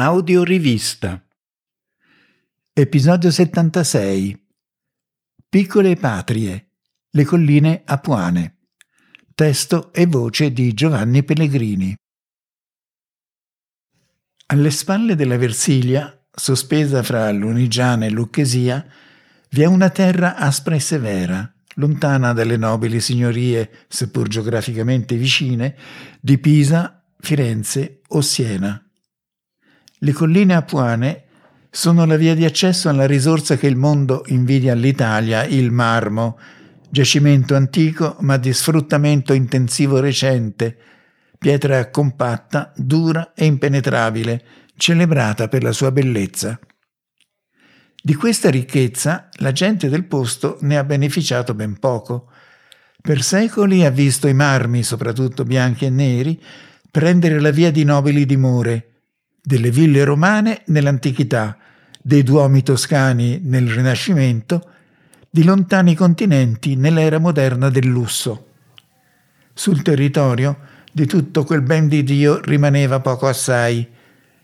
Audiorivista. Episodio 76. Piccole patrie. Le colline apuane. Testo e voce di Giovanni Pellegrini. Alle spalle della Versilia, sospesa fra Lunigiana e Lucchesia, vi è una terra aspra e severa, lontana dalle nobili signorie, seppur geograficamente vicine, di Pisa, Firenze o Siena. Le colline apuane sono la via di accesso alla risorsa che il mondo invidia all'Italia, il marmo, giacimento antico ma di sfruttamento intensivo recente, pietra compatta, dura e impenetrabile, celebrata per la sua bellezza. Di questa ricchezza la gente del posto ne ha beneficiato ben poco. Per secoli ha visto i marmi, soprattutto bianchi e neri, prendere la via di nobili dimore, delle ville romane nell'antichità, dei duomi toscani nel Rinascimento, di lontani continenti nell'era moderna del lusso. Sul territorio di tutto quel ben di Dio rimaneva poco assai.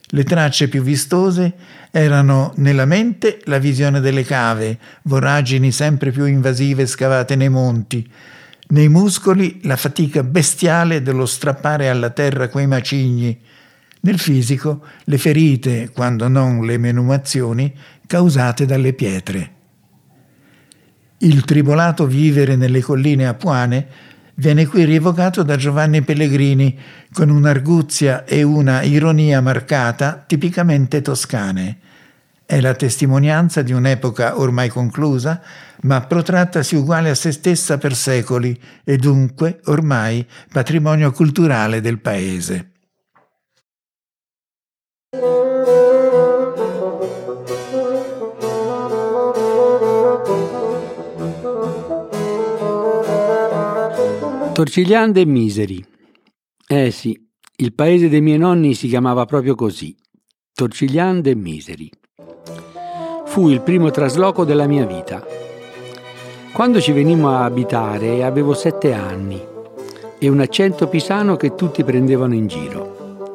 Le tracce più vistose erano nella mente la visione delle cave, voragini sempre più invasive scavate nei monti, nei muscoli la fatica bestiale dello strappare alla terra quei macigni, nel fisico le ferite, quando non le menumazioni, causate dalle pietre. Il tribolato vivere nelle colline apuane viene qui rievocato da Giovanni Pellegrini con un'arguzia e una ironia marcata tipicamente toscane. È la testimonianza di un'epoca ormai conclusa, ma protrattasi uguale a se stessa per secoli e dunque ormai patrimonio culturale del paese. Torcigliande e Miseri. Eh sì, il paese dei miei nonni si chiamava proprio così, Torcigliande e Miseri. Fu il primo trasloco della mia vita. Quando ci venimmo a abitare avevo sette anni e un accento pisano che tutti prendevano in giro.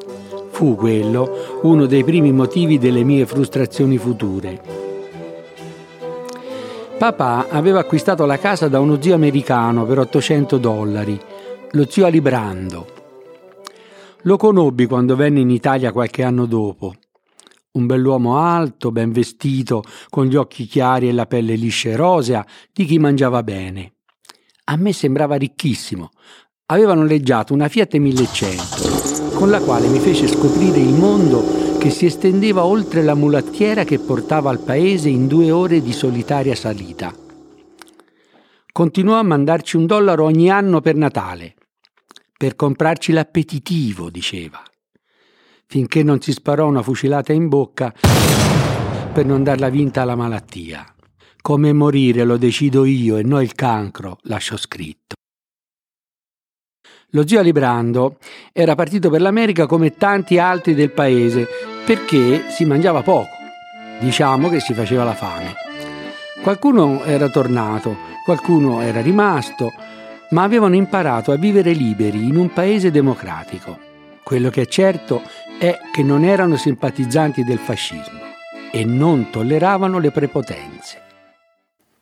Fu quello uno dei primi motivi delle mie frustrazioni future Papà aveva acquistato la casa da uno zio americano per 800 dollari, lo zio Alibrando. Lo conobbi quando venne in Italia qualche anno dopo. Un bell'uomo alto, ben vestito, con gli occhi chiari e la pelle liscia e rosea, di chi mangiava bene. A me sembrava ricchissimo. Aveva noleggiato una Fiat 1100, con la quale mi fece scoprire il mondo che si estendeva oltre la mulattiera che portava al paese in due ore di solitaria salita. Continuò a mandarci un dollaro ogni anno per Natale, per comprarci l'appetitivo, diceva, finché non si sparò una fucilata in bocca per non darla vinta alla malattia. Come morire lo decido io e non il cancro, lasciò scritto. Lo zio Alibrando era partito per l'America come tanti altri del paese perché si mangiava poco, diciamo che si faceva la fame. Qualcuno era tornato, qualcuno era rimasto, ma avevano imparato a vivere liberi in un paese democratico. Quello che è certo è che non erano simpatizzanti del fascismo e non tolleravano le prepotenze.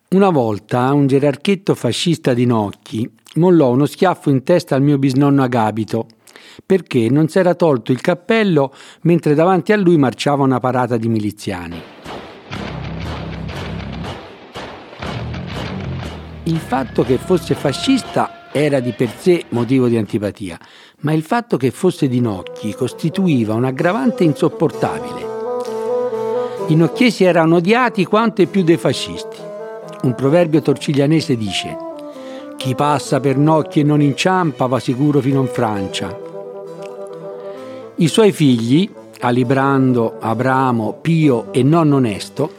Una volta un gerarchetto fascista di Nocchi mollò uno schiaffo in testa al mio bisnonno Agabito perché non s'era tolto il cappello mentre davanti a lui marciava una parata di miliziani. Il fatto che fosse fascista era di per sé motivo di antipatia, ma il fatto che fosse di Nocchi costituiva un aggravante insopportabile. I nocchiesi erano odiati quanto e più dei fascisti. Un proverbio torciglianese dice chi passa per Nocchi e non inciampa va sicuro fino in Francia. I suoi figli, Alibrando, Abramo, Pio e nonno Onesto,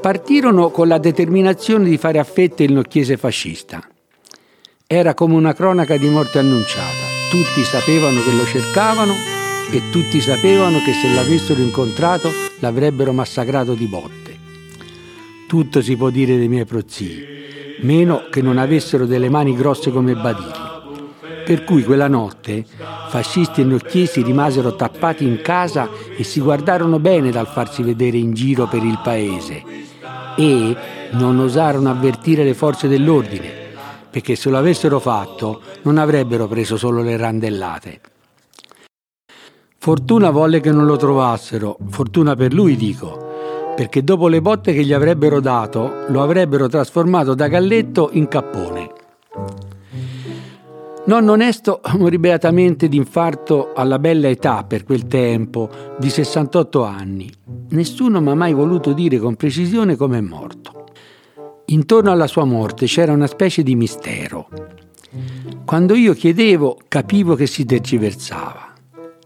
partirono con la determinazione di fare a fette il nocchiese fascista. Era come una cronaca di morte annunciata. Tutti sapevano che lo cercavano e tutti sapevano che se l'avessero incontrato l'avrebbero massacrato di botte. Tutto si può dire dei miei prozii, meno che non avessero delle mani grosse come badili. Per cui quella notte fascisti e nocchiesi rimasero tappati in casa e si guardarono bene dal farsi vedere in giro per il paese e non osarono avvertire le forze dell'ordine, perché se lo avessero fatto non avrebbero preso solo le randellate. Fortuna volle che non lo trovassero, fortuna per lui dico, perché dopo le botte che gli avrebbero dato lo avrebbero trasformato da galletto in cappone. Nonno onesto morì beatamente d'infarto alla bella età per quel tempo, di 68 anni. Nessuno mi ha mai voluto dire con precisione come è morto. Intorno alla sua morte c'era una specie di mistero. Quando io chiedevo, capivo che si tergiversava.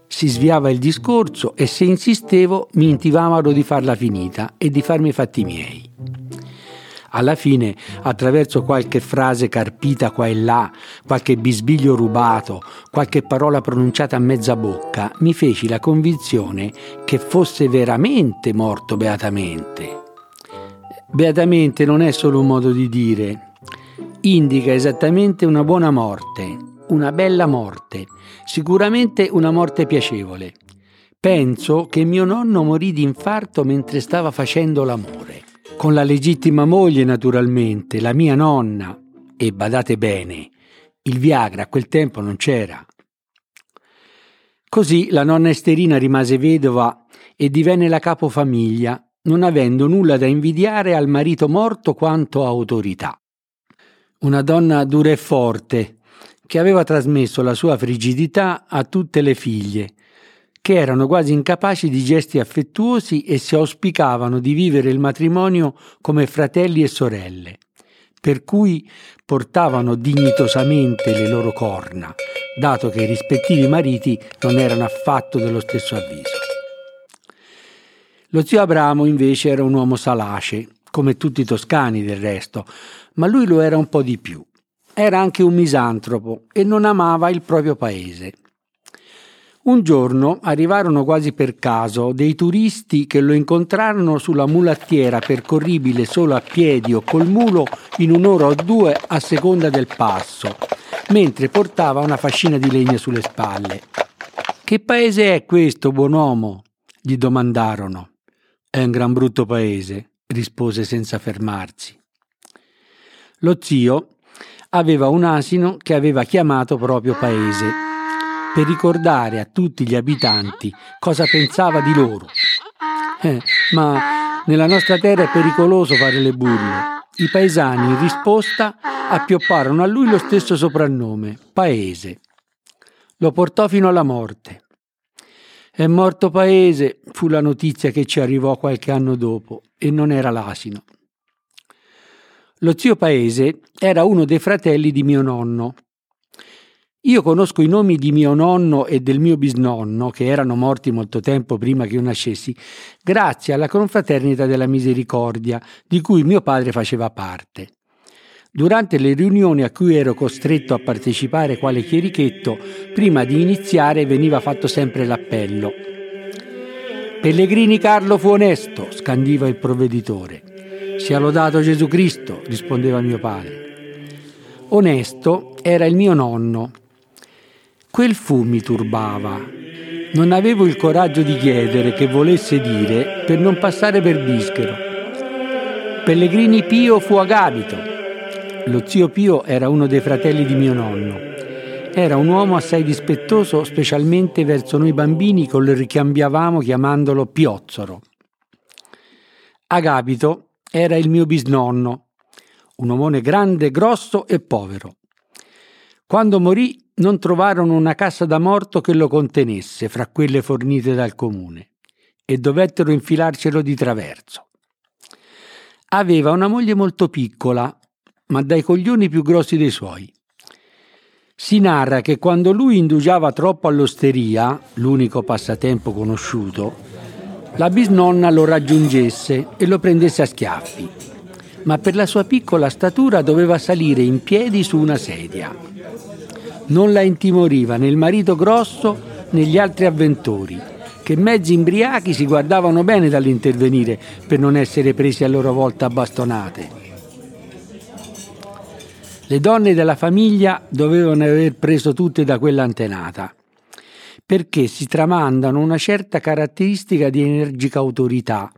Si sviava il discorso e se insistevo mi intivavano di farla finita e di farmi i fatti miei. Alla fine, attraverso qualche frase carpita qua e là, qualche bisbiglio rubato, qualche parola pronunciata a mezza bocca, mi feci la convinzione che fosse veramente morto beatamente. Beatamente non è solo un modo di dire, indica esattamente una buona morte, una bella morte, sicuramente una morte piacevole. Penso che mio nonno morì di infarto mentre stava facendo l'amore, con la legittima moglie naturalmente, la mia nonna, e badate bene, il Viagra a quel tempo non c'era. Così la nonna Esterina rimase vedova e divenne la capofamiglia non avendo nulla da invidiare al marito morto quanto autorità. Una donna dura e forte, che aveva trasmesso la sua frigidità a tutte le figlie, che erano quasi incapaci di gesti affettuosi e si auspicavano di vivere il matrimonio come fratelli e sorelle, per cui portavano dignitosamente le loro corna, dato che i rispettivi mariti non erano affatto dello stesso avviso. Lo zio Abramo invece era un uomo salace, come tutti i toscani del resto, ma lui lo era un po' di più. Era anche un misantropo e non amava il proprio paese. Un giorno arrivarono quasi per caso dei turisti che lo incontrarono sulla mulattiera percorribile solo a piedi o col mulo in un'ora o due a seconda del passo, mentre portava una fascina di legna sulle spalle. Che paese è questo, buon uomo? gli domandarono. È un gran brutto paese, rispose senza fermarsi. Lo zio aveva un asino che aveva chiamato proprio paese, per ricordare a tutti gli abitanti cosa pensava di loro. Eh, ma nella nostra terra è pericoloso fare le burle. I paesani in risposta appiopparono a lui lo stesso soprannome, Paese. Lo portò fino alla morte. È morto paese, fu la notizia che ci arrivò qualche anno dopo, e non era l'asino. Lo zio Paese era uno dei fratelli di mio nonno. Io conosco i nomi di mio nonno e del mio bisnonno, che erano morti molto tempo prima che io nascessi, grazie alla confraternita della misericordia, di cui mio padre faceva parte. Durante le riunioni a cui ero costretto a partecipare quale chierichetto, prima di iniziare veniva fatto sempre l'appello. Pellegrini Carlo fu onesto, scandiva il provveditore. Sia lodato Gesù Cristo, rispondeva mio padre. Onesto era il mio nonno. Quel fu mi turbava. Non avevo il coraggio di chiedere che volesse dire per non passare per bischero. Pellegrini Pio fu agabito, lo zio Pio era uno dei fratelli di mio nonno. Era un uomo assai dispettoso, specialmente verso noi bambini che lo ricambiavamo chiamandolo Piozzoro. Agapito era il mio bisnonno, un omone grande, grosso e povero. Quando morì non trovarono una cassa da morto che lo contenesse fra quelle fornite dal comune e dovettero infilarcelo di traverso. Aveva una moglie molto piccola, ma dai coglioni più grossi dei suoi. Si narra che quando lui indugiava troppo all'osteria, l'unico passatempo conosciuto, la bisnonna lo raggiungesse e lo prendesse a schiaffi, ma per la sua piccola statura doveva salire in piedi su una sedia. Non la intimoriva né il marito grosso né gli altri avventori, che mezzi imbriachi si guardavano bene dall'intervenire per non essere presi a loro volta a bastonate. Le donne della famiglia dovevano aver preso tutte da quella antenata, perché si tramandano una certa caratteristica di energica autorità,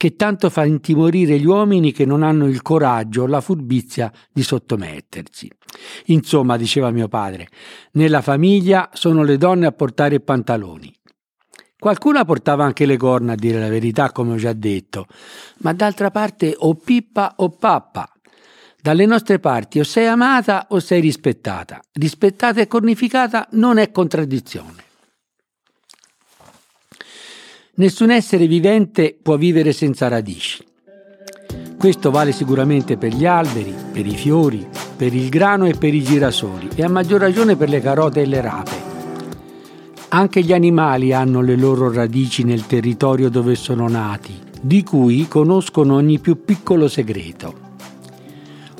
che tanto fa intimorire gli uomini che non hanno il coraggio o la furbizia di sottomettersi. Insomma, diceva mio padre, nella famiglia sono le donne a portare i pantaloni. Qualcuna portava anche le corna, a dire la verità, come ho già detto, ma d'altra parte o pippa o pappa. Dalle nostre parti o sei amata o sei rispettata. Rispettata e cornificata non è contraddizione. Nessun essere vivente può vivere senza radici. Questo vale sicuramente per gli alberi, per i fiori, per il grano e per i girasoli e a maggior ragione per le carote e le rape. Anche gli animali hanno le loro radici nel territorio dove sono nati, di cui conoscono ogni più piccolo segreto.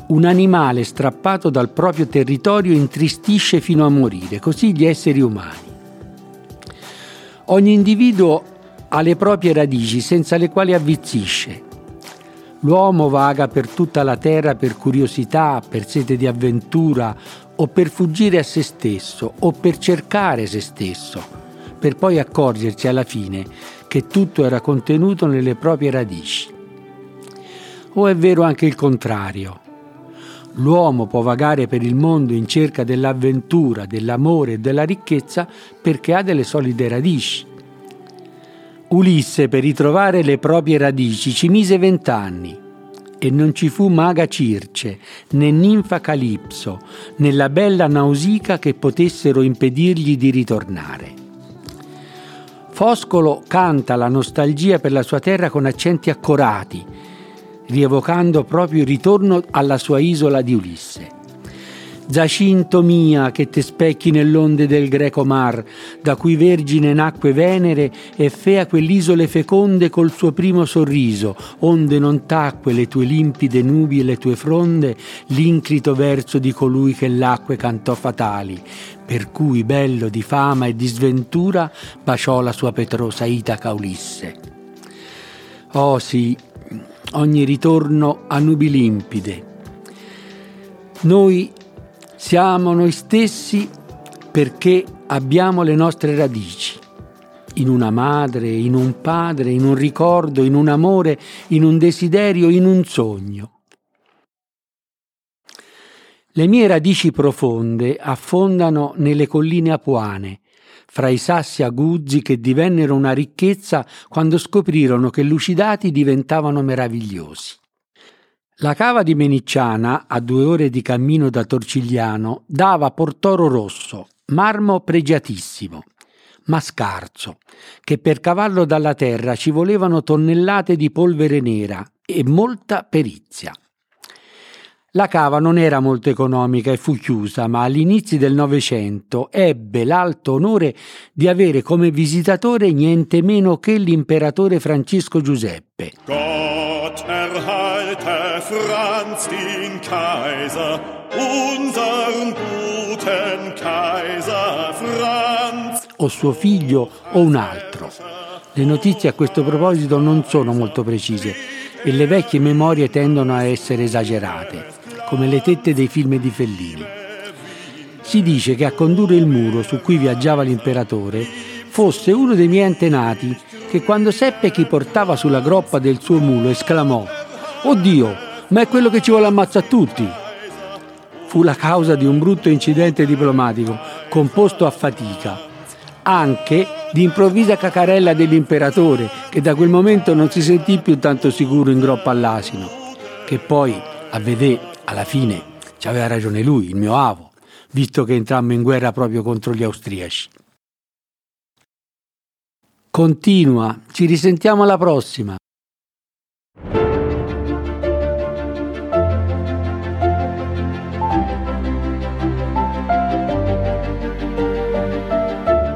Un animale strappato dal proprio territorio intristisce fino a morire, così gli esseri umani. Ogni individuo ha le proprie radici senza le quali avvizzisce. L'uomo vaga per tutta la terra per curiosità, per sete di avventura o per fuggire a se stesso o per cercare se stesso, per poi accorgersi alla fine che tutto era contenuto nelle proprie radici. O è vero anche il contrario? L'uomo può vagare per il mondo in cerca dell'avventura, dell'amore e della ricchezza perché ha delle solide radici Ulisse per ritrovare le proprie radici ci mise vent'anni e non ci fu maga Circe, né ninfa Calipso, né la bella Nausica che potessero impedirgli di ritornare. Foscolo canta la nostalgia per la sua terra con accenti accorati, rievocando proprio il ritorno alla sua isola di Ulisse. Giacinto mia che te specchi nell'onde del greco mar, da cui vergine nacque Venere e fea quell'isole feconde col suo primo sorriso, onde non tacque le tue limpide nubi e le tue fronde, l'incrito verso di colui che l'acque cantò fatali, per cui bello di fama e di sventura baciò la sua petrosa Itaca Ulisse. Oh sì, ogni ritorno a nubi limpide. Noi siamo noi stessi perché abbiamo le nostre radici, in una madre, in un padre, in un ricordo, in un amore, in un desiderio, in un sogno. Le mie radici profonde affondano nelle colline apuane, fra i sassi aguzzi che divennero una ricchezza quando scoprirono che lucidati diventavano meravigliosi. La cava di Menicciana, a due ore di cammino da Torcigliano, dava Portoro Rosso, marmo pregiatissimo, ma scarso, che per cavarlo dalla terra ci volevano tonnellate di polvere nera e molta perizia. La cava non era molto economica e fu chiusa, ma all'inizio del Novecento ebbe l'alto onore di avere come visitatore niente meno che l'imperatore Francisco Giuseppe. Erhalte Franz den Kaiser, unseren guten Kaiser Franz. O suo figlio o un altro. Le notizie a questo proposito non sono molto precise e le vecchie memorie tendono a essere esagerate, come le tette dei film di Fellini. Si dice che a condurre il muro su cui viaggiava l'imperatore fosse uno dei miei antenati che quando seppe chi portava sulla groppa del suo mulo esclamò Oddio, ma è quello che ci vuole ammazzare tutti! Fu la causa di un brutto incidente diplomatico composto a fatica, anche di improvvisa cacarella dell'imperatore che da quel momento non si sentì più tanto sicuro in groppa all'asino, che poi, a vedere, alla fine ci aveva ragione lui, il mio avo, visto che entrammo in guerra proprio contro gli austriaci. Continua, ci risentiamo alla prossima.